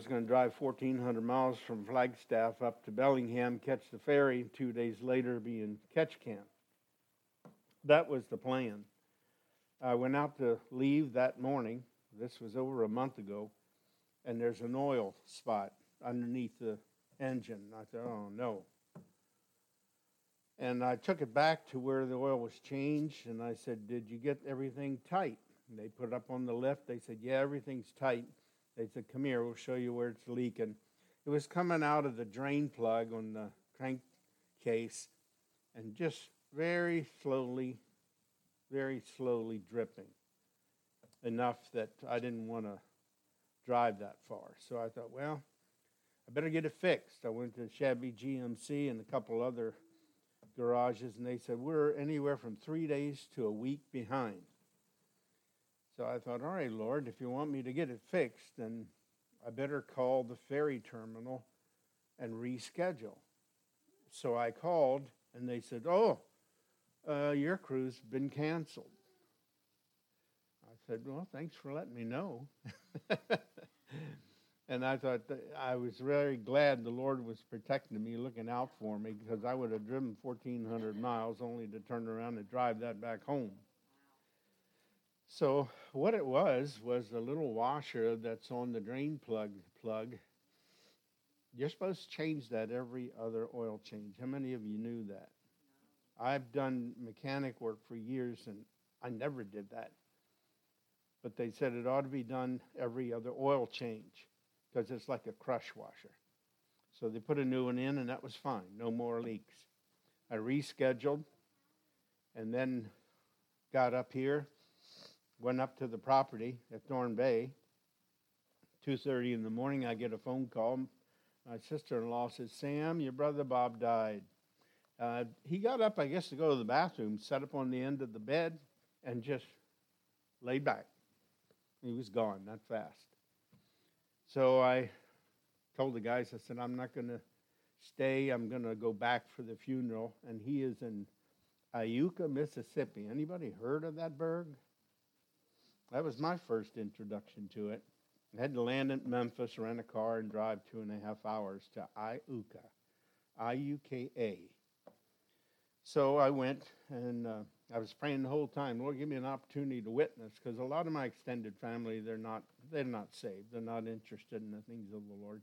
was going to drive 1,400 miles from Flagstaff up to Bellingham, catch the ferry, two days later be in Ketchikan. That was the plan. I went out to leave that morning. This was over a month ago, and there's an oil spot underneath the engine. I thought, oh no. And I took it back to where the oil was changed, and I said, Did you get everything tight? And they put it up on the lift. They said, Yeah, everything's tight. They said, Come here, we'll show you where it's leaking. It was coming out of the drain plug on the crankcase and just very slowly, very slowly dripping. Enough that I didn't want to drive that far. So I thought, well, I better get it fixed. I went to Chevy GMC and a couple other garages, and they said, We're anywhere from three days to a week behind. So I thought, all right, Lord, if you want me to get it fixed, then I better call the ferry terminal and reschedule. So I called, and they said, oh, uh, your cruise been canceled. I said, well, thanks for letting me know. and I thought I was very glad the Lord was protecting me, looking out for me, because I would have driven 1,400 miles only to turn around and drive that back home. So what it was was a little washer that's on the drain plug plug. You're supposed to change that every other oil change. How many of you knew that? I've done mechanic work for years and I never did that. But they said it ought to be done every other oil change because it's like a crush washer. So they put a new one in and that was fine. No more leaks. I rescheduled and then got up here went up to the property at Thorne Bay. 2:30 in the morning, I get a phone call. My sister-in-law says, "Sam, your brother Bob died." Uh, he got up, I guess, to go to the bathroom, sat up on the end of the bed, and just laid back. He was gone not fast. So I told the guys, I said, I'm not going to stay. I'm going to go back for the funeral. And he is in Iuka, Mississippi. Anybody heard of that burg? That was my first introduction to it. I had to land in Memphis, rent a car, and drive two and a half hours to Iuka, I U K A. So I went and uh, I was praying the whole time, Lord, give me an opportunity to witness, because a lot of my extended family, they're not, they're not saved. They're not interested in the things of the Lord.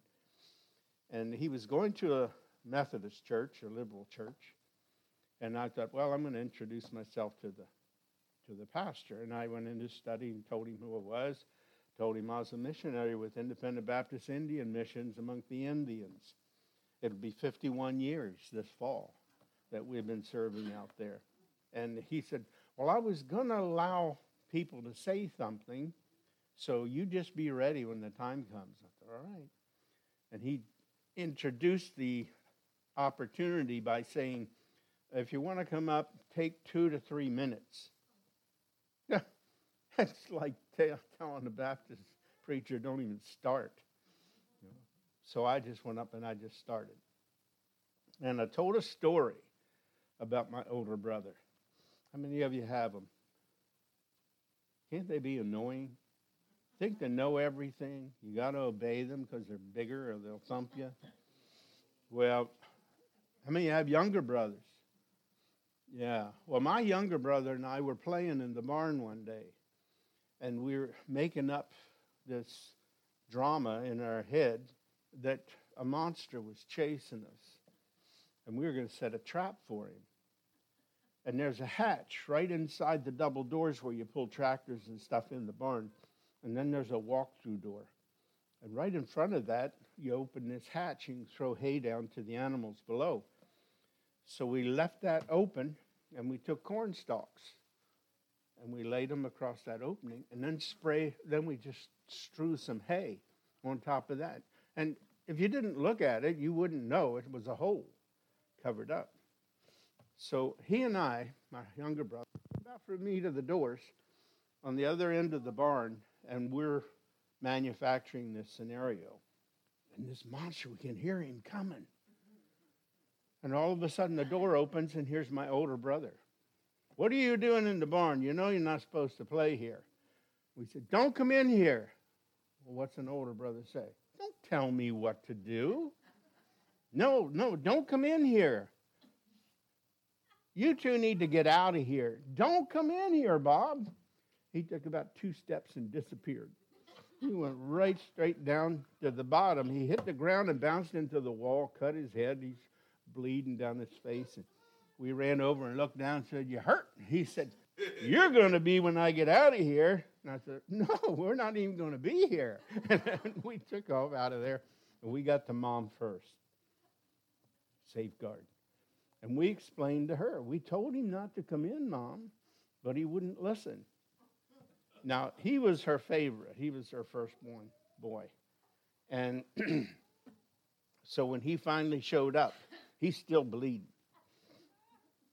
And he was going to a Methodist church, a liberal church. And I thought, well, I'm going to introduce myself to the to the pastor. And I went into study and told him who I was, told him I was a missionary with Independent Baptist Indian Missions among the Indians. It'll be 51 years this fall that we've been serving out there. And he said, Well, I was going to allow people to say something, so you just be ready when the time comes. I thought, All right. And he introduced the opportunity by saying, If you want to come up, take two to three minutes. it's like telling the Baptist preacher, don't even start. You know? So I just went up and I just started. And I told a story about my older brother. How many of you have them? Can't they be annoying? Think they know everything. You got to obey them because they're bigger or they'll thump you. Well, how many have younger brothers? Yeah. Well, my younger brother and I were playing in the barn one day, and we're making up this drama in our head that a monster was chasing us, and we were going to set a trap for him. And there's a hatch right inside the double doors where you pull tractors and stuff in the barn, and then there's a walk-through door. And right in front of that, you open this hatch and throw hay down to the animals below. So we left that open and we took corn stalks and we laid them across that opening and then spray, then we just strew some hay on top of that. And if you didn't look at it, you wouldn't know it was a hole covered up. So he and I, my younger brother, about for me to the doors on the other end of the barn, and we're manufacturing this scenario. And this monster, we can hear him coming. And all of a sudden, the door opens, and here's my older brother. What are you doing in the barn? You know you're not supposed to play here. We said, Don't come in here. Well, what's an older brother say? Don't tell me what to do. No, no, don't come in here. You two need to get out of here. Don't come in here, Bob. He took about two steps and disappeared. He went right straight down to the bottom. He hit the ground and bounced into the wall, cut his head. He's bleeding down his face. And we ran over and looked down and said, You hurt? He said, You're going to be when I get out of here. And I said, No, we're not even going to be here. And we took off out of there and we got to mom first. Safeguard. And we explained to her, we told him not to come in, mom, but he wouldn't listen. Now, he was her favorite. He was her firstborn boy. And so when he finally showed up, he's still bleeding.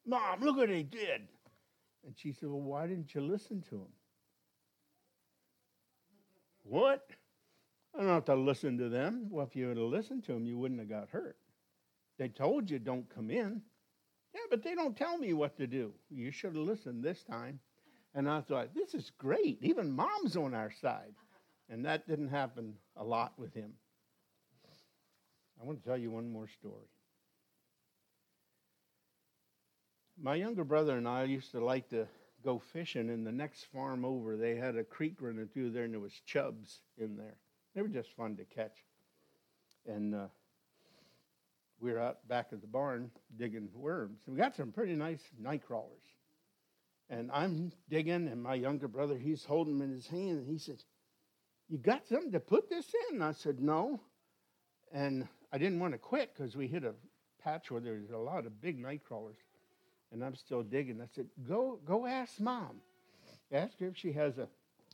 Mom, look what he did. And she said, Well, why didn't you listen to him? What? I don't have to listen to them. Well, if you had listened to them, you wouldn't have got hurt. They told you don't come in. Yeah, but they don't tell me what to do. You should have listened this time. And I thought, this is great. Even mom's on our side. And that didn't happen a lot with him. I want to tell you one more story. My younger brother and I used to like to go fishing in the next farm over. They had a creek running through there, and there was chubs in there. They were just fun to catch. And uh, we were out back at the barn digging worms. We got some pretty nice night crawlers. And I'm digging, and my younger brother, he's holding them in his hand, and he said, You got something to put this in? I said, No. And I didn't want to quit because we hit a patch where there was a lot of big night crawlers. And I'm still digging. I said, Go go ask mom. Ask her if she has a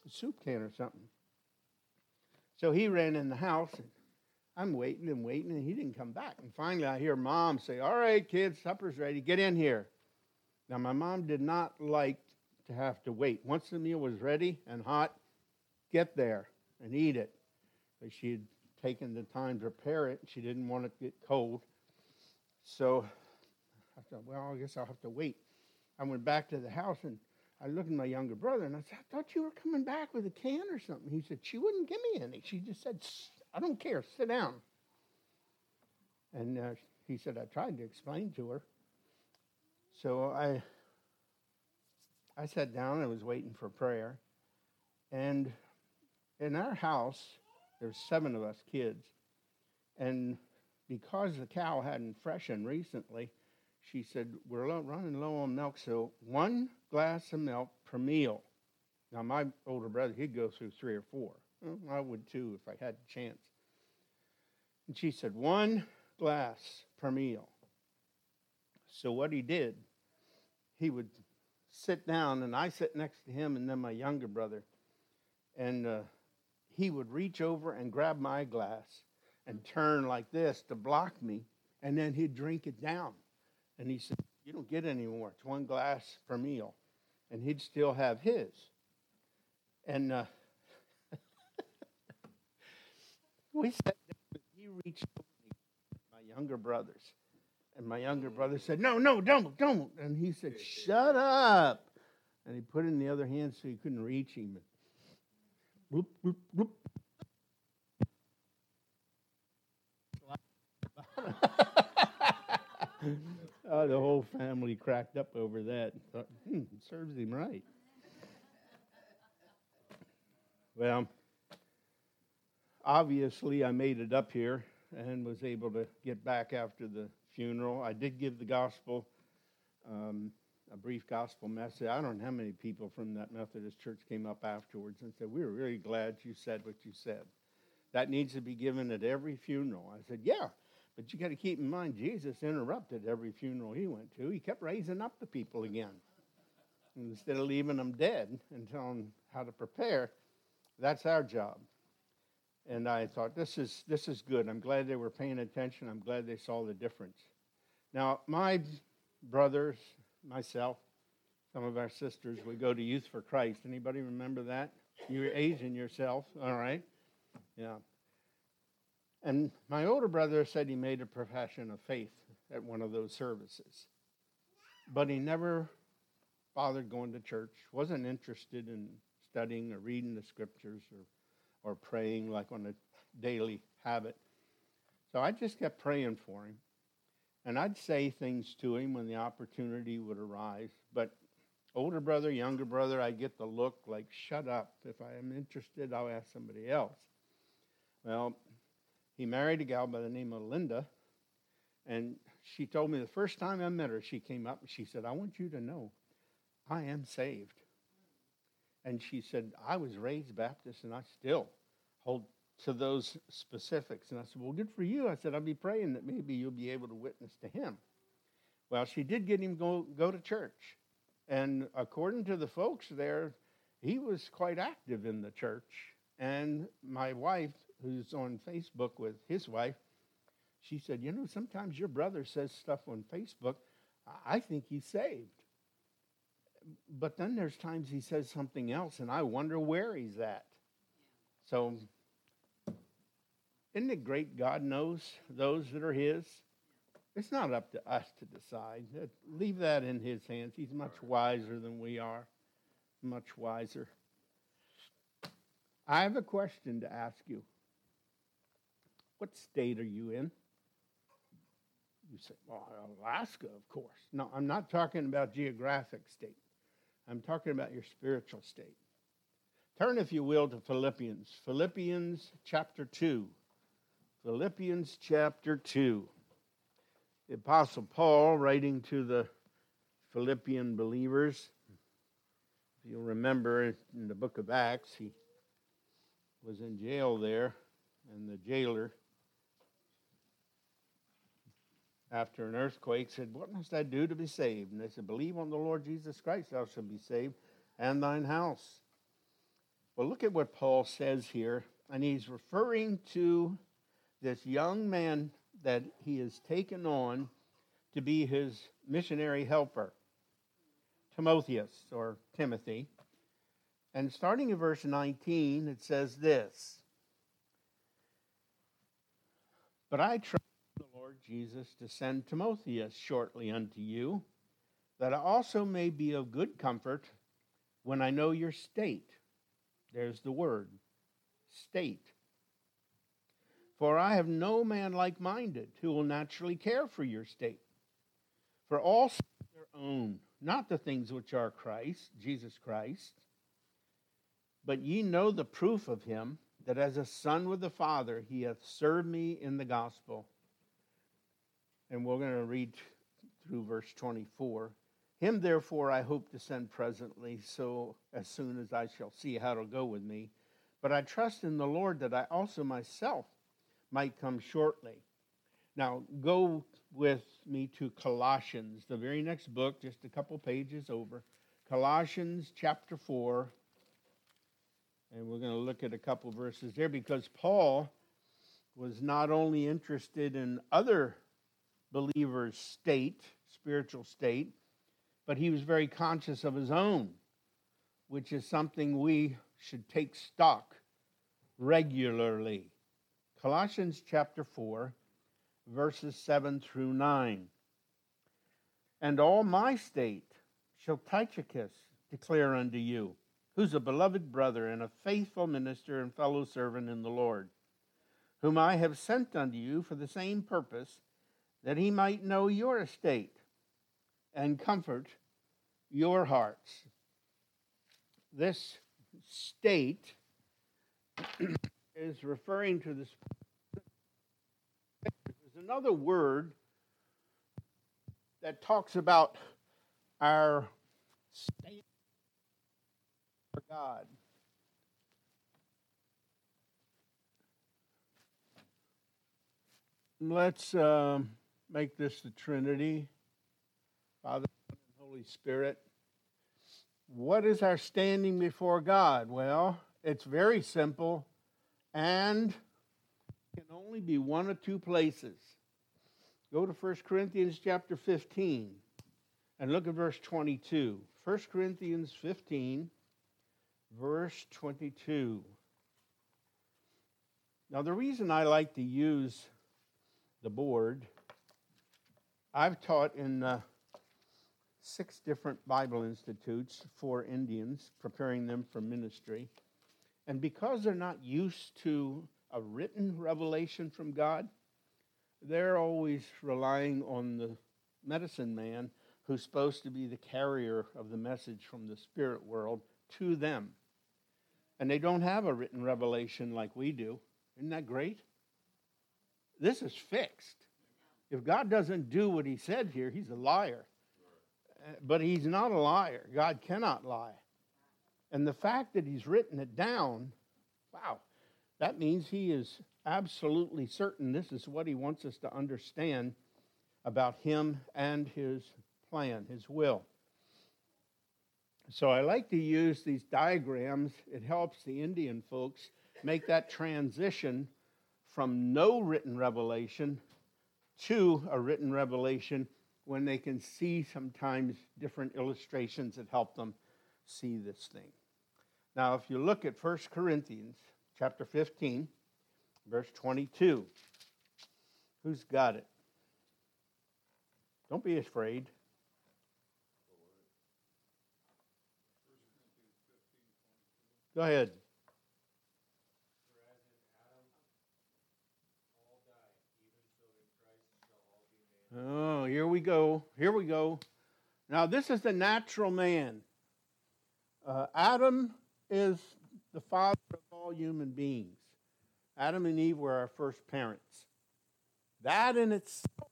soup can or something. So he ran in the house and I'm waiting and waiting, and he didn't come back. And finally, I hear mom say, All right, kids, supper's ready. Get in here. Now, my mom did not like to have to wait. Once the meal was ready and hot, get there and eat it. But she had taken the time to prepare it. She didn't want it to get cold. So I thought, well, I guess I'll have to wait. I went back to the house and I looked at my younger brother and I said, I thought you were coming back with a can or something. He said, She wouldn't give me any. She just said, I don't care, sit down. And uh, he said, I tried to explain to her. So I, I sat down and was waiting for prayer. And in our house, there's seven of us kids. And because the cow hadn't freshened recently, she said, We're running low on milk, so one glass of milk per meal. Now, my older brother, he'd go through three or four. Well, I would too if I had the chance. And she said, One glass per meal. So, what he did he would sit down, and I sit next to him, and then my younger brother, and uh, he would reach over and grab my glass and turn like this to block me, and then he'd drink it down. And he said, You don't get any more. It's one glass per meal. And he'd still have his. And uh, we sat down, he reached my younger brothers, and my younger brother said, No, no, don't, don't. And he said, Shut up. And he put in the other hand so he couldn't reach him. Whoop, whoop, whoop. oh, the whole family cracked up over that. Thought, hmm, serves him right. Well, obviously, I made it up here and was able to get back after the funeral. I did give the gospel, um, a brief gospel message. I don't know how many people from that Methodist church came up afterwards and said, We were really glad you said what you said. That needs to be given at every funeral. I said, Yeah, but you got to keep in mind, Jesus interrupted every funeral he went to. He kept raising up the people again. Instead of leaving them dead and telling them how to prepare, that's our job. And I thought, this is, this is good. I'm glad they were paying attention. I'm glad they saw the difference. Now, my brothers, myself, some of our sisters, we go to Youth for Christ. Anybody remember that? You're aging yourself, all right? Yeah. And my older brother said he made a profession of faith at one of those services. But he never bothered going to church, wasn't interested in studying or reading the scriptures or or praying like on a daily habit. So I just kept praying for him. And I'd say things to him when the opportunity would arise. But older brother, younger brother, I get the look like, shut up. If I am interested, I'll ask somebody else. Well, he married a gal by the name of Linda. And she told me the first time I met her, she came up and she said, I want you to know I am saved. And she said, I was raised Baptist and I still hold to those specifics. And I said, Well, good for you. I said, I'll be praying that maybe you'll be able to witness to him. Well, she did get him go go to church. And according to the folks there, he was quite active in the church. And my wife, who's on Facebook with his wife, she said, You know, sometimes your brother says stuff on Facebook. I think he's saved. But then there's times he says something else, and I wonder where he's at. So, isn't it great God knows those that are his? It's not up to us to decide. Uh, leave that in his hands. He's much wiser than we are. Much wiser. I have a question to ask you. What state are you in? You say, well, Alaska, of course. No, I'm not talking about geographic state. I'm talking about your spiritual state. Turn, if you will, to Philippians. Philippians chapter 2. Philippians chapter 2. The Apostle Paul, writing to the Philippian believers, if you'll remember in the book of Acts, he was in jail there, and the jailer, after an earthquake, said, What must I do to be saved? And they said, Believe on the Lord Jesus Christ, thou shalt be saved, and thine house. Well, look at what Paul says here, and he's referring to this young man that he has taken on to be his missionary helper, Timotheus or Timothy. And starting in verse 19, it says this But I trust Lord Jesus to send Timotheus shortly unto you, that I also may be of good comfort when I know your state. There's the word state for I have no man like minded who will naturally care for your state. For all their own, not the things which are Christ, Jesus Christ. But ye know the proof of him, that as a son with the Father, he hath served me in the gospel. And we're going to read through verse 24. Him, therefore, I hope to send presently, so as soon as I shall see how it'll go with me. But I trust in the Lord that I also myself might come shortly. Now, go with me to Colossians, the very next book, just a couple pages over. Colossians chapter 4. And we're going to look at a couple verses there because Paul was not only interested in other believers' state, spiritual state, but he was very conscious of his own, which is something we should take stock regularly. Colossians chapter 4, verses 7 through 9. And all my state shall Tychicus declare unto you, who's a beloved brother and a faithful minister and fellow servant in the Lord, whom I have sent unto you for the same purpose, that he might know your estate and comfort your hearts. This state is referring to this. There's another word that talks about our state for God. Let's um, make this the Trinity Father, and Holy Spirit. What is our standing before God? Well, it's very simple and can only be one of two places. Go to 1 Corinthians chapter 15 and look at verse 22. 1 Corinthians 15, verse 22. Now, the reason I like to use the board, I've taught in uh, six different Bible institutes for Indians, preparing them for ministry. And because they're not used to a written revelation from God, they're always relying on the medicine man who's supposed to be the carrier of the message from the spirit world to them. And they don't have a written revelation like we do. Isn't that great? This is fixed. If God doesn't do what he said here, he's a liar. But he's not a liar. God cannot lie. And the fact that he's written it down, wow, that means he is absolutely certain this is what he wants us to understand about him and his plan, his will. So I like to use these diagrams. It helps the Indian folks make that transition from no written revelation to a written revelation when they can see sometimes different illustrations that help them see this thing. Now, if you look at 1 Corinthians chapter 15, verse 22, who's got it? Don't be afraid. Go ahead. Oh, here we go. Here we go. Now, this is the natural man. Uh, Adam is the father of all human beings. Adam and Eve were our first parents. That in itself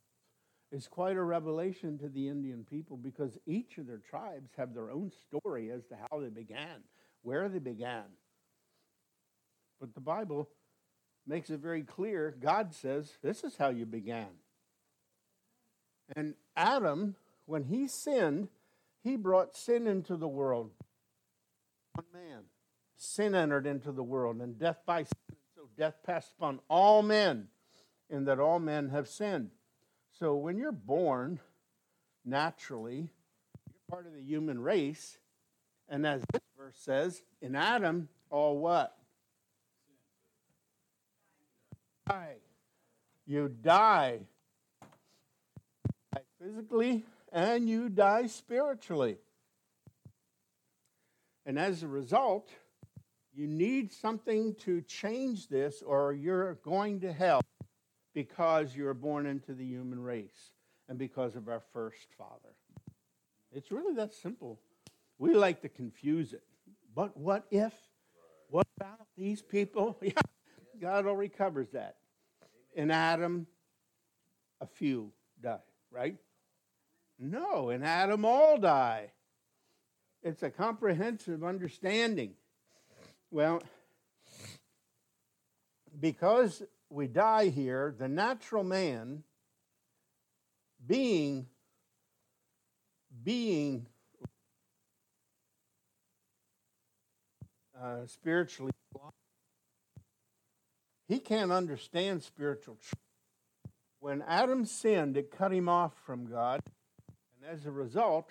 is quite a revelation to the Indian people because each of their tribes have their own story as to how they began, where they began. But the Bible makes it very clear. God says, This is how you began. And Adam, when he sinned, he brought sin into the world. One man. Sin entered into the world, and death by sin. So death passed upon all men, in that all men have sinned. So when you're born naturally, you're part of the human race. And as this verse says, in Adam, all what? Die. You die physically and you die spiritually. And as a result, you need something to change this, or you're going to hell because you're born into the human race and because of our first father. It's really that simple. We like to confuse it. But what if? What about these people? Yeah, God already covers that. In Adam, a few die, right? No, in Adam all die. It's a comprehensive understanding. Well, because we die here, the natural man being being uh, spiritually he can't understand spiritual truth. When Adam sinned, it cut him off from God as a result,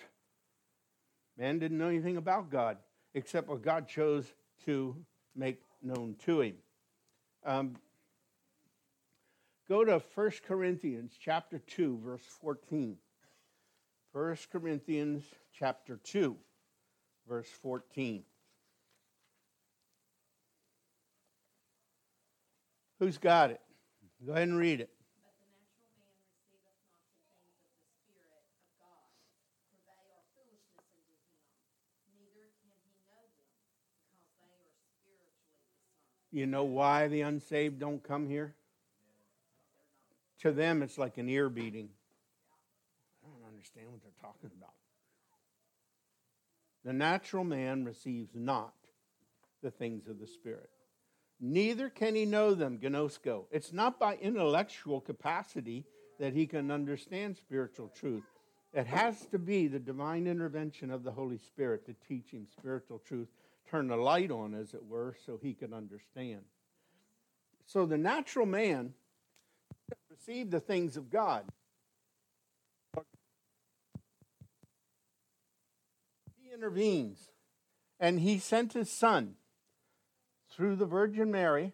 man didn't know anything about God except what God chose to make known to him. Um, go to 1 Corinthians chapter 2, verse 14. 1 Corinthians chapter 2, verse 14. Who's got it? Go ahead and read it. You know why the unsaved don't come here? To them, it's like an ear beating. I don't understand what they're talking about. The natural man receives not the things of the Spirit. Neither can he know them, gnosko. It's not by intellectual capacity that he can understand spiritual truth. It has to be the divine intervention of the Holy Spirit to teach him spiritual truth turn the light on, as it were, so he could understand. So the natural man received the things of God. He intervenes, and he sent his son through the Virgin Mary.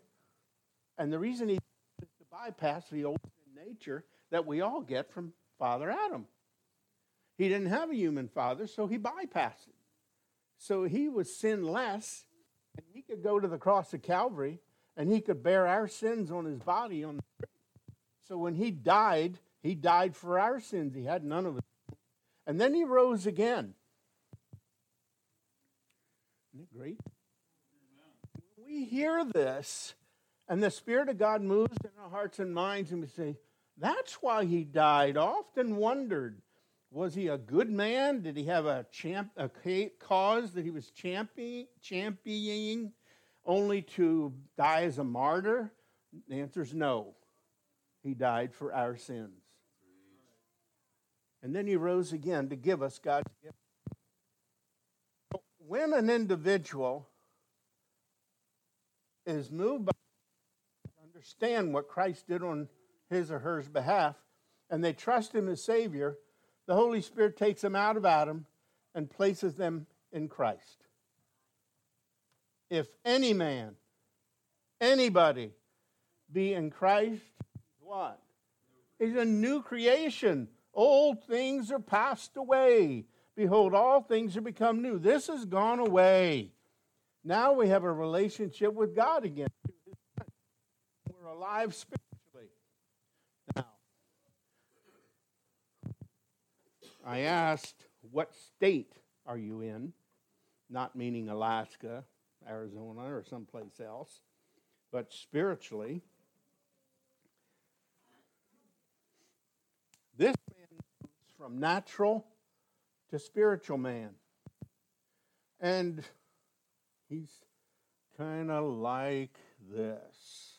And the reason he to bypass the old nature that we all get from Father Adam. He didn't have a human father, so he bypassed it. So he was sinless, and he could go to the cross of Calvary and he could bear our sins on his body on the So when he died, he died for our sins. He had none of it. And then he rose again. Isn't it great? We hear this, and the Spirit of God moves in our hearts and minds, and we say, That's why he died. Often wondered, was he a good man? Did he have a, champ, a cause that he was championing, championing only to die as a martyr? The answer is no. He died for our sins. And then he rose again to give us God's gift. When an individual is moved by understand what Christ did on his or her behalf, and they trust him as Savior, the Holy Spirit takes them out of Adam and places them in Christ. If any man, anybody, be in Christ, what? He's a new creation. Old things are passed away. Behold, all things are become new. This has gone away. Now we have a relationship with God again. We're alive spiritually. I asked, what state are you in? Not meaning Alaska, Arizona, or someplace else, but spiritually. This man moves from natural to spiritual man. And he's kind of like this.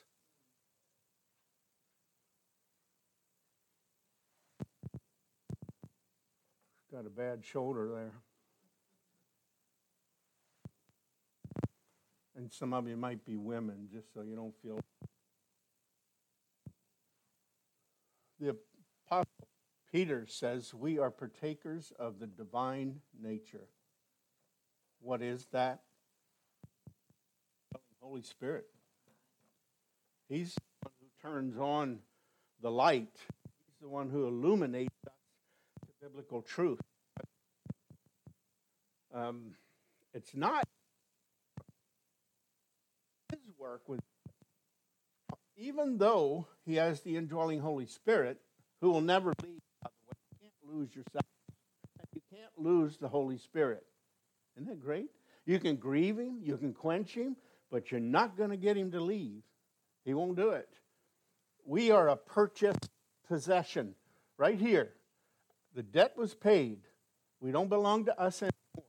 Got a bad shoulder there. And some of you might be women, just so you don't feel. The Apostle Peter says, We are partakers of the divine nature. What is that? Holy Spirit. He's the one who turns on the light, He's the one who illuminates biblical truth. Um, it's not his work with even though he has the indwelling Holy Spirit, who will never leave, by the way, you can't lose yourself. You can't lose the Holy Spirit. Isn't that great? You can grieve him, you can quench him, but you're not going to get him to leave. He won't do it. We are a purchased possession right here. The debt was paid. We don't belong to us anymore.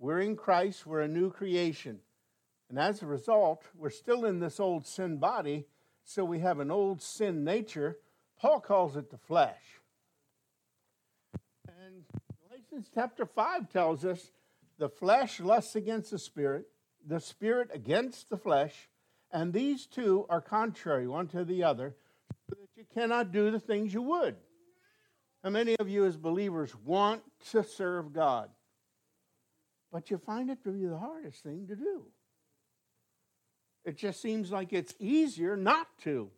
We're in Christ, we're a new creation. And as a result, we're still in this old sin body, so we have an old sin nature. Paul calls it the flesh. And Galatians chapter 5 tells us the flesh lusts against the spirit, the spirit against the flesh, and these two are contrary one to the other, so that you cannot do the things you would. How many of you, as believers, want to serve God? But you find it to be the hardest thing to do. It just seems like it's easier not to.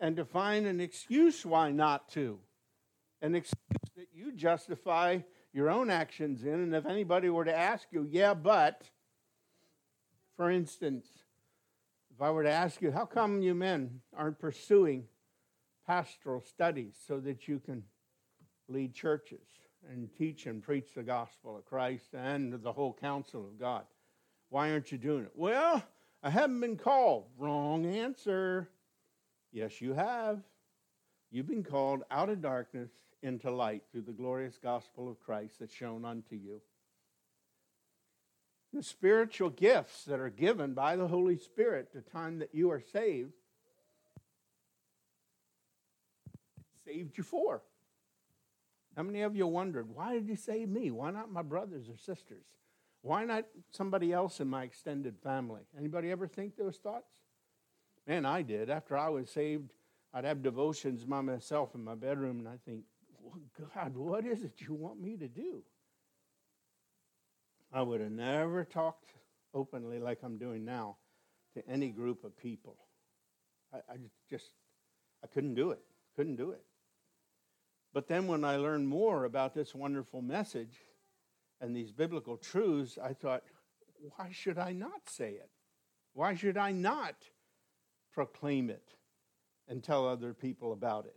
And to find an excuse why not to. An excuse that you justify your own actions in. And if anybody were to ask you, yeah, but, for instance, if I were to ask you, how come you men aren't pursuing pastoral studies so that you can lead churches and teach and preach the gospel of Christ and the whole counsel of God? Why aren't you doing it? Well, I haven't been called. Wrong answer. Yes, you have. You've been called out of darkness into light through the glorious gospel of Christ that's shown unto you. The spiritual gifts that are given by the Holy Spirit the time that you are saved saved you for. How many of you wondered, why did he save me? Why not my brothers or sisters? Why not somebody else in my extended family? Anybody ever think those thoughts? Man, I did. After I was saved, I'd have devotions by myself in my bedroom, and I think, God, what is it you want me to do? I would have never talked openly like I'm doing now to any group of people. I, I just, I couldn't do it. Couldn't do it. But then when I learned more about this wonderful message and these biblical truths, I thought, why should I not say it? Why should I not proclaim it and tell other people about it?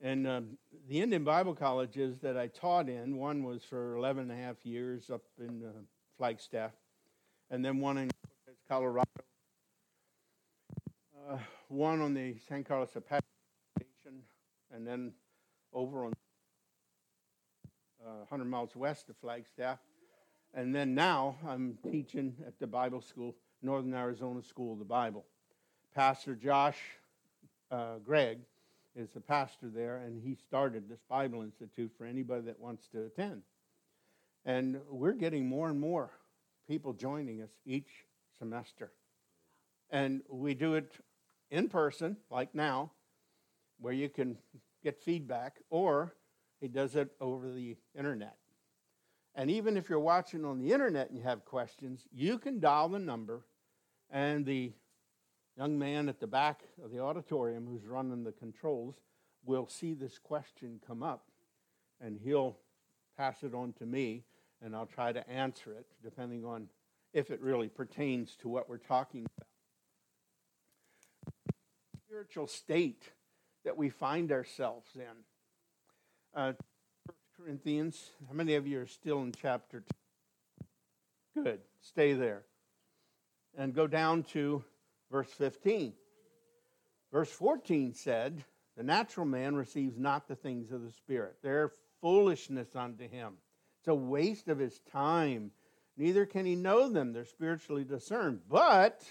And um, the Indian Bible colleges that I taught in, one was for 11 and a half years up in uh, Flagstaff, and then one in Colorado, uh, one on the San Carlos Apache Station, and then over on uh, 100 miles west of Flagstaff. And then now I'm teaching at the Bible School, Northern Arizona School of the Bible. Pastor Josh uh, Gregg is the pastor there, and he started this Bible Institute for anybody that wants to attend. And we're getting more and more people joining us each semester. And we do it in person, like now, where you can get feedback, or he does it over the internet. And even if you're watching on the internet and you have questions, you can dial the number, and the young man at the back of the auditorium who's running the controls will see this question come up, and he'll pass it on to me, and I'll try to answer it depending on if it really pertains to what we're talking about. Spiritual state that we find ourselves in. Uh, Corinthians. How many of you are still in chapter 2? Good. Stay there. And go down to verse 15. Verse 14 said, The natural man receives not the things of the Spirit. They're foolishness unto him. It's a waste of his time. Neither can he know them. They're spiritually discerned. But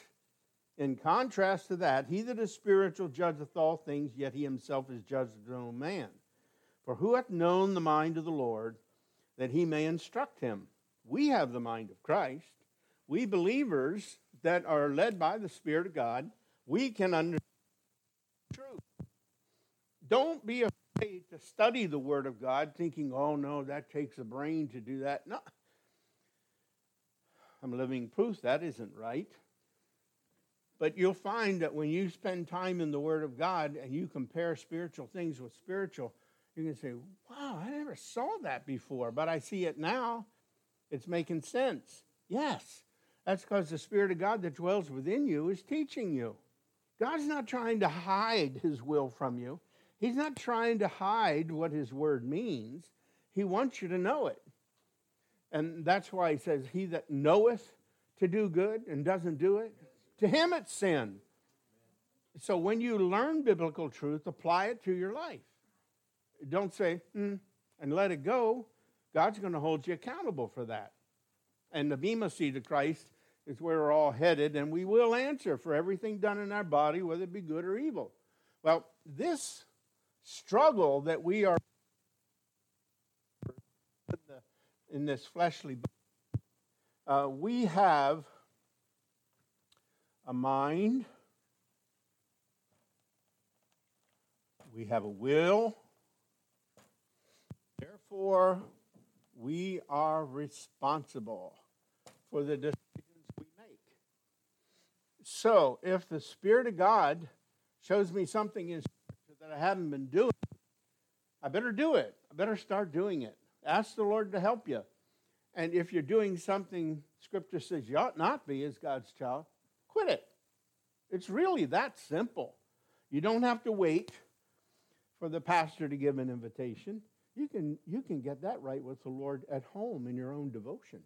in contrast to that, he that is spiritual judgeth all things, yet he himself is judged of no man. For who hath known the mind of the Lord that he may instruct him? We have the mind of Christ. We believers that are led by the Spirit of God, we can understand truth. Don't be afraid to study the Word of God thinking, oh no, that takes a brain to do that. No. I'm living proof that isn't right. But you'll find that when you spend time in the Word of God and you compare spiritual things with spiritual, you can say, wow, I never saw that before, but I see it now. It's making sense. Yes, that's because the Spirit of God that dwells within you is teaching you. God's not trying to hide His will from you, He's not trying to hide what His word means. He wants you to know it. And that's why He says, He that knoweth to do good and doesn't do it, to him it's sin. So when you learn biblical truth, apply it to your life. Don't say, hmm, and let it go. God's going to hold you accountable for that. And the Bema seat of Christ is where we're all headed, and we will answer for everything done in our body, whether it be good or evil. Well, this struggle that we are in, this fleshly uh, we have a mind, we have a will, Therefore, we are responsible for the decisions we make. So, if the Spirit of God shows me something in that I haven't been doing, I better do it. I better start doing it. Ask the Lord to help you. And if you're doing something Scripture says you ought not be as God's child, quit it. It's really that simple. You don't have to wait for the pastor to give an invitation. You can, you can get that right with the Lord at home in your own devotions.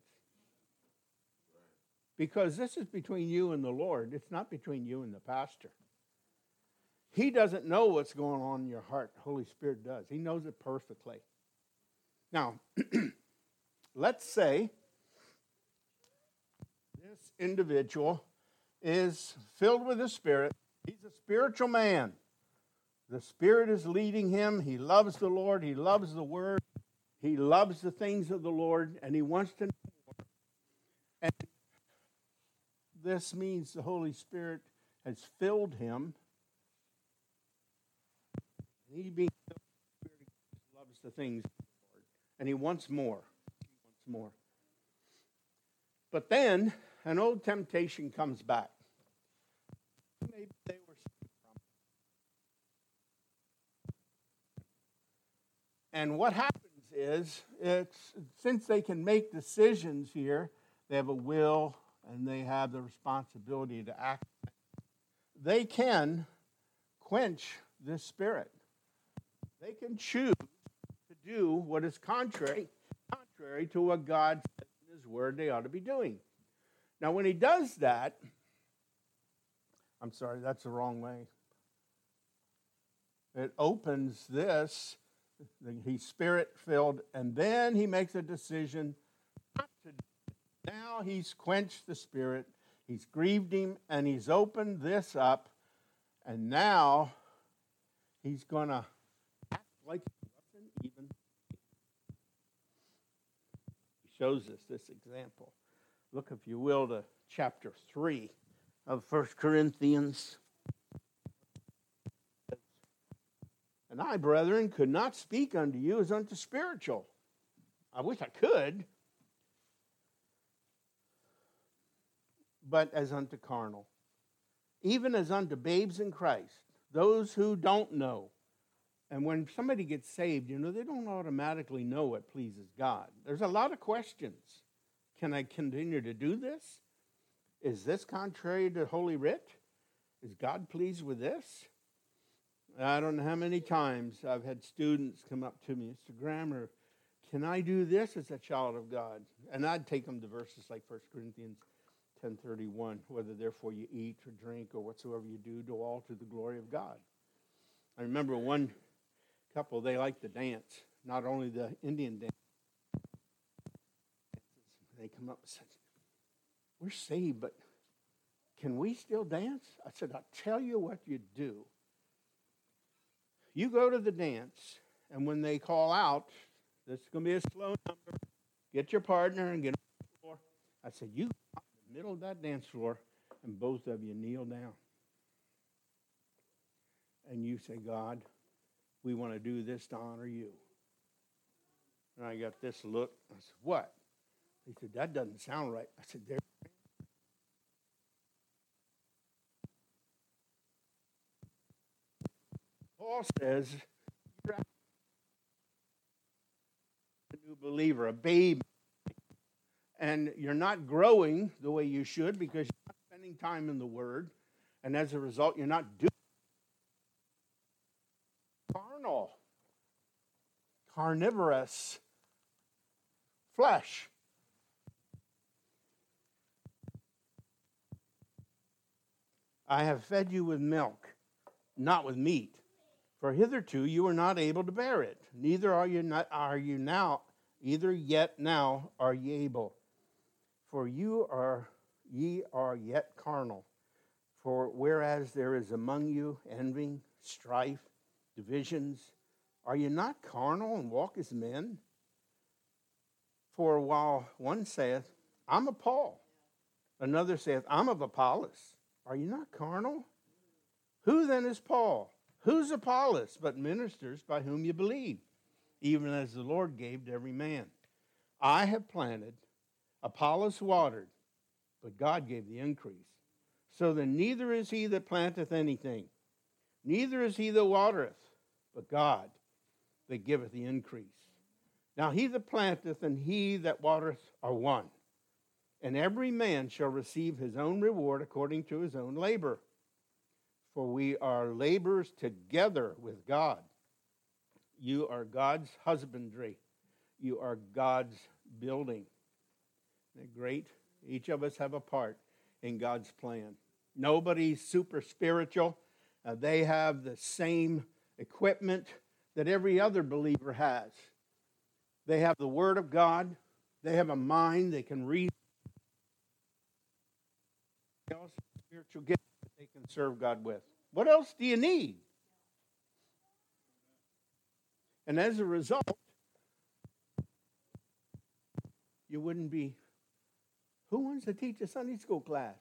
Because this is between you and the Lord, it's not between you and the pastor. He doesn't know what's going on in your heart. The Holy Spirit does. He knows it perfectly. Now, let's say this individual is filled with the Spirit. He's a spiritual man. The Spirit is leading him. He loves the Lord. He loves the Word. He loves the things of the Lord, and he wants to know more. And this means the Holy Spirit has filled him. He being loves the things of the Lord, and he wants more. He wants more. But then an old temptation comes back. Maybe they And what happens is, it's, since they can make decisions here, they have a will and they have the responsibility to act. They can quench this spirit. They can choose to do what is contrary, contrary to what God says in His Word they ought to be doing. Now, when He does that, I'm sorry, that's the wrong way. It opens this, he's spirit filled, and then he makes a decision. Now he's quenched the spirit, he's grieved him, and he's opened this up, and now he's going to act like he wasn't even. He shows us this example. Look, if you will, to chapter 3 of First Corinthians. And I, brethren, could not speak unto you as unto spiritual. I wish I could, but as unto carnal, even as unto babes in Christ, those who don't know. And when somebody gets saved, you know, they don't automatically know what pleases God. There's a lot of questions. Can I continue to do this? Is this contrary to Holy Writ? Is God pleased with this? I don't know how many times I've had students come up to me, Mr. Grammar, can I do this as a child of God? And I'd take them to verses like 1 Corinthians 10.31, whether therefore you eat or drink or whatsoever you do, do all to the glory of God. I remember one couple, they liked to dance, not only the Indian dance. They come up and said, we're saved, but can we still dance? I said, I'll tell you what you do you go to the dance, and when they call out, this is going to be a slow number. Get your partner and get on the floor. I said, You in the middle of that dance floor, and both of you kneel down. And you say, God, we want to do this to honor you. And I got this look. I said, What? He said, That doesn't sound right. I said, There Paul says, you're a new believer, a baby. And you're not growing the way you should because you're not spending time in the Word. And as a result, you're not doing carnal, carnivorous flesh. I have fed you with milk, not with meat for hitherto you were not able to bear it, neither are you, not, are you now, either yet now are ye able. For you are ye are yet carnal. For whereas there is among you envy, strife, divisions, are you not carnal and walk as men? For while one saith, I'm a Paul, another saith, I'm of Apollos, are you not carnal? Who then is Paul? Who's Apollos but ministers by whom you believe, even as the Lord gave to every man? I have planted, Apollos watered, but God gave the increase. So then neither is he that planteth anything, neither is he that watereth, but God that giveth the increase. Now he that planteth and he that watereth are one, and every man shall receive his own reward according to his own labor for we are laborers together with God. You are God's husbandry. You are God's building. Isn't great? Each of us have a part in God's plan. Nobody's super spiritual. Uh, they have the same equipment that every other believer has. They have the Word of God. They have a mind. They can read. They also have spiritual gift that they can serve God with. What else do you need? And as a result, you wouldn't be. Who wants to teach a Sunday school class?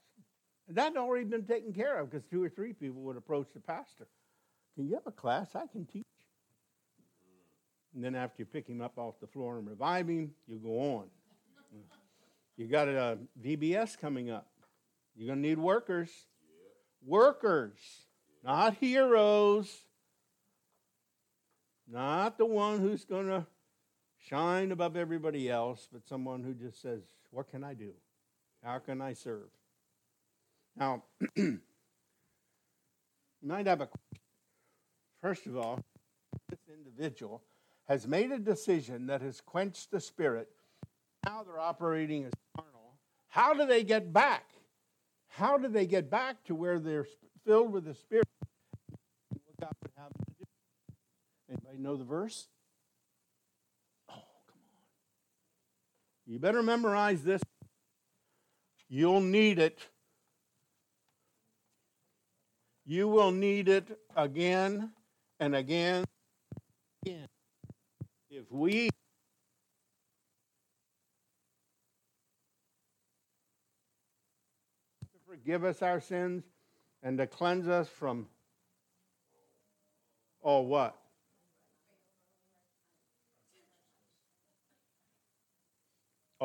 That already been taken care of because two or three people would approach the pastor. Can you have a class I can teach? And then after you pick him up off the floor and revive him, you go on. You got a uh, VBS coming up. You're going to need workers workers, not heroes, not the one who's going to shine above everybody else, but someone who just says, What can I do? How can I serve? Now, you might have a question. First of all, this individual has made a decision that has quenched the spirit. Now they're operating as carnal. How do they get back? How do they get back to where they're filled with the Spirit? What God would have them to do? Know the verse? Oh, come on. You better memorize this. You'll need it. You will need it again and again again. If we forgive us our sins and to cleanse us from all what?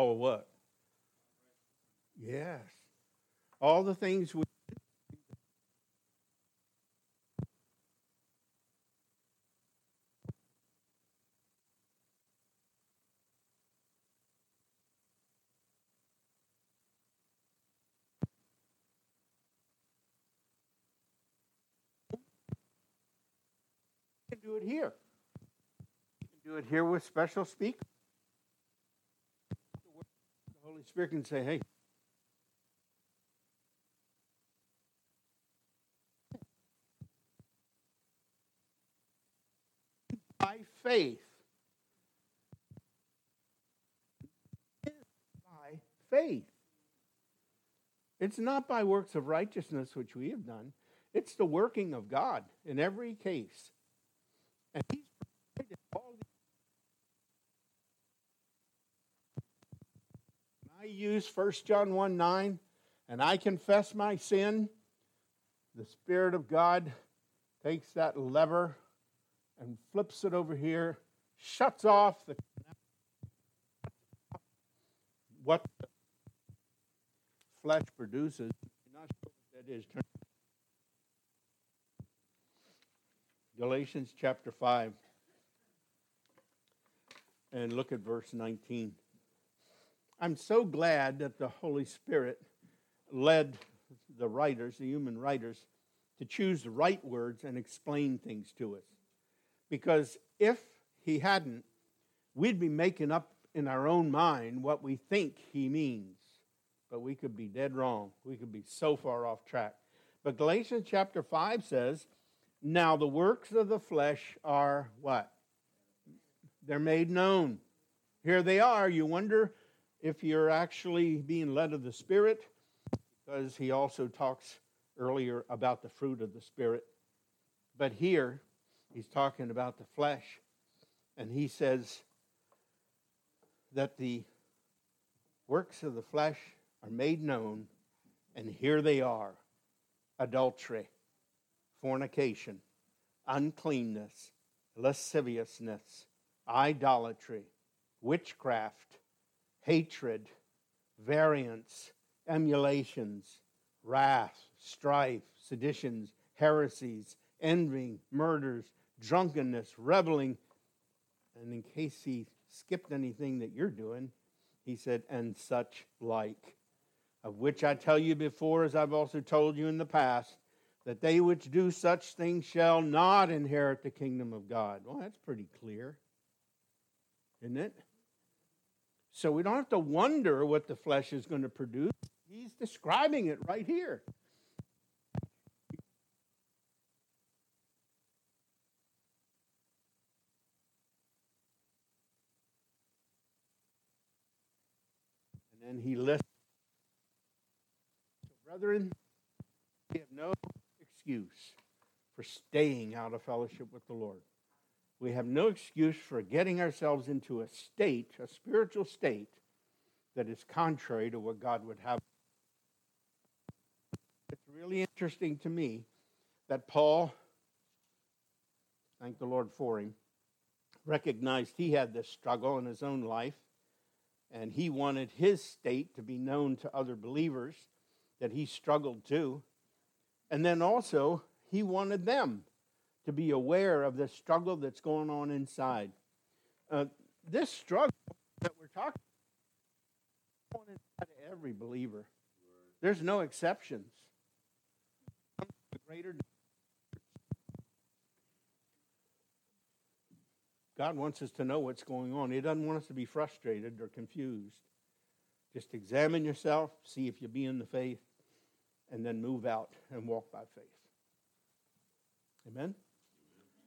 Oh, what? Yes. All the things we can do it here. You can do it here with special speakers. Holy Spirit can say, hey, by faith. By faith. It's not by works of righteousness which we have done. It's the working of God in every case. And he's provided all the Use 1 John 1 9 and I confess my sin, the Spirit of God takes that lever and flips it over here, shuts off the what the flesh produces. Not sure what that is. Turn Galatians chapter 5 and look at verse 19. I'm so glad that the Holy Spirit led the writers, the human writers, to choose the right words and explain things to us. Because if he hadn't, we'd be making up in our own mind what we think he means. But we could be dead wrong. We could be so far off track. But Galatians chapter 5 says, now, the works of the flesh are what? They're made known. Here they are. You wonder if you're actually being led of the Spirit, because he also talks earlier about the fruit of the Spirit. But here, he's talking about the flesh, and he says that the works of the flesh are made known, and here they are adultery fornication, uncleanness, lasciviousness, idolatry, witchcraft, hatred, variance, emulations, wrath, strife, seditions, heresies, envying, murders, drunkenness, reveling. And in case he skipped anything that you're doing, he said, and such like, of which I tell you before, as I've also told you in the past, that they which do such things shall not inherit the kingdom of God. Well, that's pretty clear, isn't it? So we don't have to wonder what the flesh is going to produce. He's describing it right here. And then he lists, brethren, we have no excuse for staying out of fellowship with the Lord. We have no excuse for getting ourselves into a state, a spiritual state, that is contrary to what God would have. It's really interesting to me that Paul, thank the Lord for him, recognized he had this struggle in his own life, and he wanted his state to be known to other believers that he struggled too. And then also, he wanted them to be aware of the struggle that's going on inside. Uh, this struggle that we're talking about inside of every believer. There's no exceptions. God wants us to know what's going on. He doesn't want us to be frustrated or confused. Just examine yourself, see if you be in the faith, and then move out and walk by faith. Amen?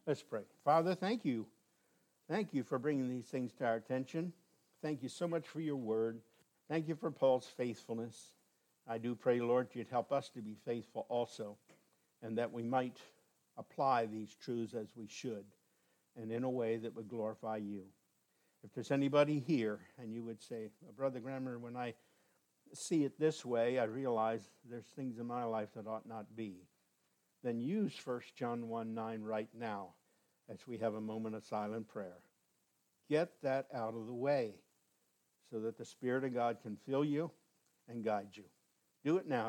Let's pray. Father, thank you. Thank you for bringing these things to our attention. Thank you so much for your word. Thank you for Paul's faithfulness. I do pray, Lord, you'd help us to be faithful also, and that we might apply these truths as we should, and in a way that would glorify you. If there's anybody here and you would say, Brother Grammer, when I see it this way, I realize there's things in my life that ought not be, then use 1 John 1 9 right now as we have a moment of silent prayer. Get that out of the way so that the Spirit of God can fill you and guide you. Do it now.